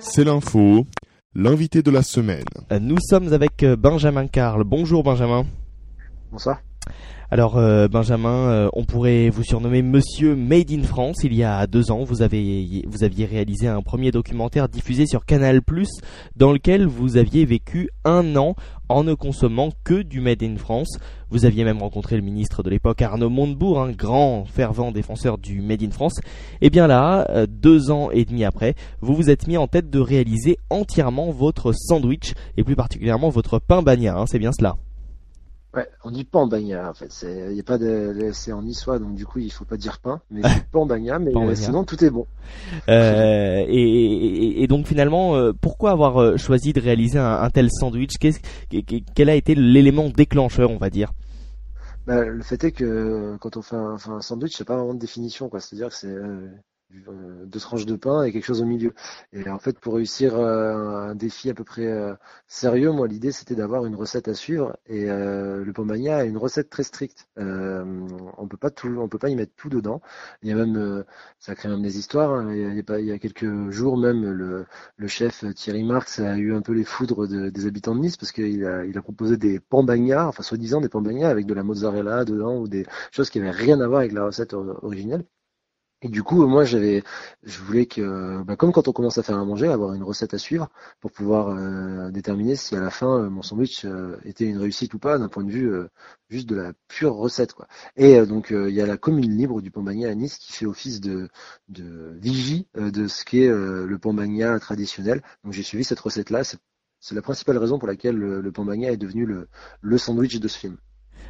C'est l'info, l'invité de la semaine. Nous sommes avec euh, Benjamin Carl. Bonjour Benjamin. Bonsoir. Alors euh, Benjamin, euh, on pourrait vous surnommer Monsieur Made in France. Il y a deux ans, vous avez vous aviez réalisé un premier documentaire diffusé sur Canal+ dans lequel vous aviez vécu un an en ne consommant que du Made in France. Vous aviez même rencontré le ministre de l'époque Arnaud Montebourg, un grand fervent défenseur du Made in France. Et bien là, euh, deux ans et demi après, vous vous êtes mis en tête de réaliser entièrement votre sandwich et plus particulièrement votre pain bagnat. Hein, c'est bien cela. Ouais, on dit pain bagnat en fait. C'est, y a pas de, c'est en niçois donc du coup il faut pas dire pain, mais pain bagnat. Mais sinon tout est bon. Euh, et, et, et, donc finalement, euh, pourquoi avoir euh, choisi de réaliser un, un tel sandwich? Qu'est-ce, Quel a été l'élément déclencheur, on va dire? Bah, Le fait est que quand on fait un, enfin, un sandwich, c'est pas vraiment de définition, quoi. C'est-à-dire que c'est euh, deux tranches de pain et quelque chose au milieu. Et en fait, pour réussir euh, un défi à peu près euh, sérieux, moi, l'idée c'était d'avoir une recette à suivre. Et le Pombagna a une recette très stricte. on peut pas tout, on peut pas y mettre tout dedans. Il y a même, ça crée même des histoires. Hein. Il, y a, quelques jours même, le, chef Thierry Marx a eu un peu les foudres de, des habitants de Nice parce qu'il a, proposé des Pombagnas, enfin soi-disant des Pombagnas avec de la mozzarella dedans ou des choses qui avaient rien à voir avec la recette originelle. Et du coup, moi, j'avais, je voulais que, bah, comme quand on commence à faire à manger, avoir une recette à suivre pour pouvoir euh, déterminer si à la fin euh, mon sandwich euh, était une réussite ou pas d'un point de vue juste de la pure recette, quoi. Et donc, il y a la commune libre du Pombagna à Nice qui fait office de, de vigie de ce qu'est le Pombagna traditionnel. Donc, j'ai suivi cette recette-là. C'est la principale raison pour laquelle le, le est devenu le, le sandwich de ce film.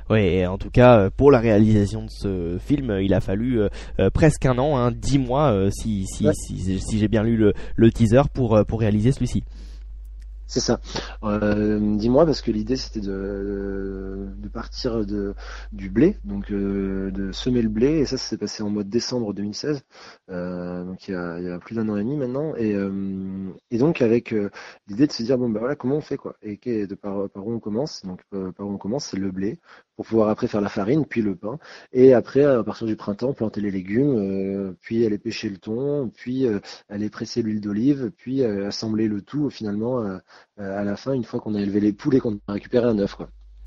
Ouais, en tout cas, euh, pour la réalisation de ce film, il a fallu euh, euh, presque un an, hein, dix mois, si, si, si, si j'ai bien lu le, le teaser, pour, pour réaliser celui-ci. C'est ça. Euh, Dis-moi parce que l'idée c'était de, partir de du blé, donc euh, de semer le blé et ça, ça s'est passé en mois de décembre 2016, euh, donc il y, a, plus d'un an et demi maintenant et, donc avec l'idée de se dire bon ben voilà comment on fait quoi? Et de par, par où on commence? Donc par où on commence c'est le blé pour pouvoir après faire la farine puis le pain et après à partir du printemps planter les légumes puis aller pêcher le thon puis aller presser l'huile d'olive puis assembler le tout finalement à la fin, une fois qu'on a élevé les poules et qu'on a récupéré un œuf.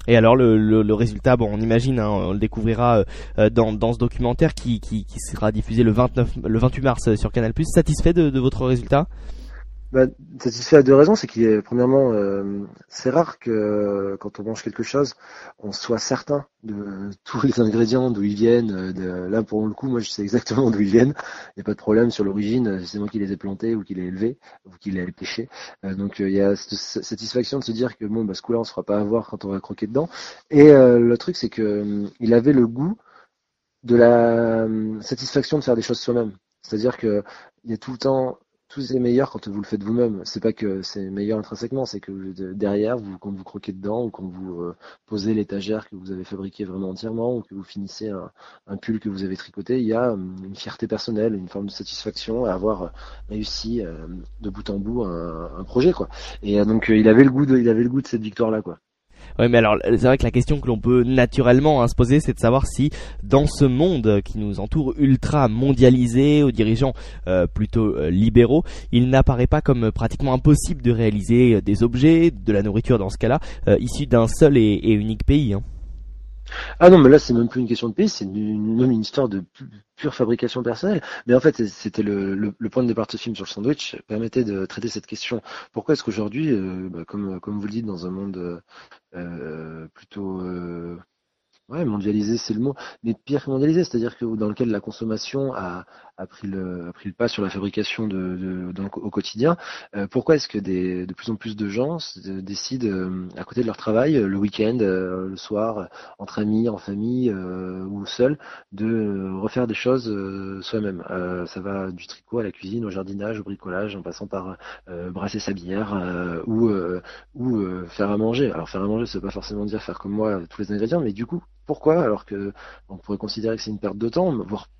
Et alors le, le, résultat, bon, on imagine, hein, on le découvrira euh, dans, dans ce documentaire qui, qui, qui, sera diffusé le 29, le 28 mars sur Canal+. Satisfait de, de votre résultat? Bah, satisfait à deux raisons, c'est qu'il est premièrement, euh, c'est rare que quand on mange quelque chose, on soit certain de tous les ingrédients, d'où ils viennent. De, là, pour le coup, moi, je sais exactement d'où ils viennent. Il n'y a pas de problème sur l'origine. C'est moi qui les ai plantés ou qui les ai élevés ou qui les ai pêchés. Euh, donc, euh, il y a cette satisfaction de se dire que bon, bah, ce coup-là, on se fera pas avoir quand on va croquer dedans. Et le truc, c'est que il avait le goût de la satisfaction de faire des choses soi-même. C'est-à-dire que il y a tout le temps tout est meilleur quand vous le faites vous-même. C'est pas que c'est meilleur intrinsèquement, c'est que derrière, vous, quand vous croquez dedans ou quand vous euh, posez l'étagère que vous avez fabriquée vraiment entièrement ou que vous finissez un, un, pull que vous avez tricoté, il y a hum, une fierté personnelle, une forme de satisfaction à avoir euh, réussi euh, de bout en bout un, un projet, quoi. Et donc, il avait le goût de, il avait le goût de cette victoire-là, quoi. Oui, mais alors c'est vrai que la question que l'on peut naturellement hein, se poser, c'est de savoir si dans ce monde qui nous entoure ultra mondialisé, aux dirigeants euh, plutôt euh, libéraux, il n'apparaît pas comme pratiquement impossible de réaliser des objets, de la nourriture dans ce cas-là, euh, issus d'un seul et, et unique pays. Hein. Ah non, mais là, c'est même plus une question de pays, c'est même une histoire de pure fabrication personnelle. Mais en fait, c'était le, point de départ de ce film sur le sandwich, permettait de traiter cette question. Pourquoi est-ce qu'aujourd'hui, euh, bah, comme, comme vous le dites, dans un monde euh, plutôt euh, Ouais, mondialisé, c'est le mot. Mais pire que mondialisé, c'est-à-dire que dans lequel la consommation a, pris, le, pas sur la fabrication au quotidien. Euh, pourquoi est-ce que des, de plus en plus de gens décident, euh, à côté de leur travail, le week-end, euh, le soir, entre amis, en famille ou seul, de refaire des choses soi-même? Ça va du tricot à la cuisine, au jardinage, au bricolage, en passant par brasser sa bière ou, ou faire à manger. Alors faire à manger, ça veut pas forcément dire faire comme moi tous les ingrédients, mais du coup, pourquoi Alors que on pourrait considérer que c'est une perte de temps,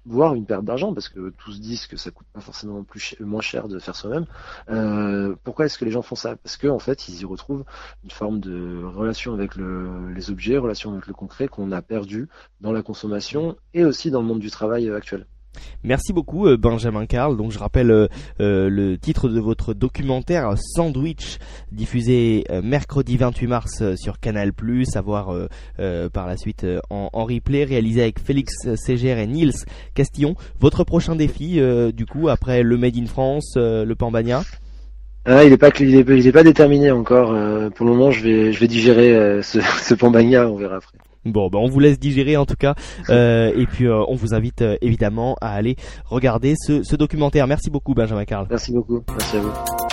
voire, une perte d'argent, parce que tous disent que ça coûte pas forcément moins cher de faire soi-même. Euh, pourquoi est-ce que les gens font ça? Parce qu'en en fait, ils y retrouvent une forme de relation avec le, les objets, relation avec le concret qu'on a perdu dans la consommation et aussi dans le monde du travail actuel. Merci beaucoup euh, Benjamin Carl. Donc je rappelle euh, euh, le titre de votre documentaire Sandwich diffusé mercredi 28 mars sur Canal+, à voir par la suite en, replay, réalisé avec Félix Ségère et Niels Castillon. Votre prochain défi du coup après le Made in France, le Pambagna? Ah, il est pas il est, pas déterminé encore. pour le moment, je vais je vais digérer ce, ce Pambagna, on verra après. Bon, ben on vous laisse digérer en tout cas, euh, et puis euh, on vous invite euh, évidemment à aller regarder ce, ce documentaire. Merci beaucoup Benjamin Carl. Merci beaucoup, merci à vous.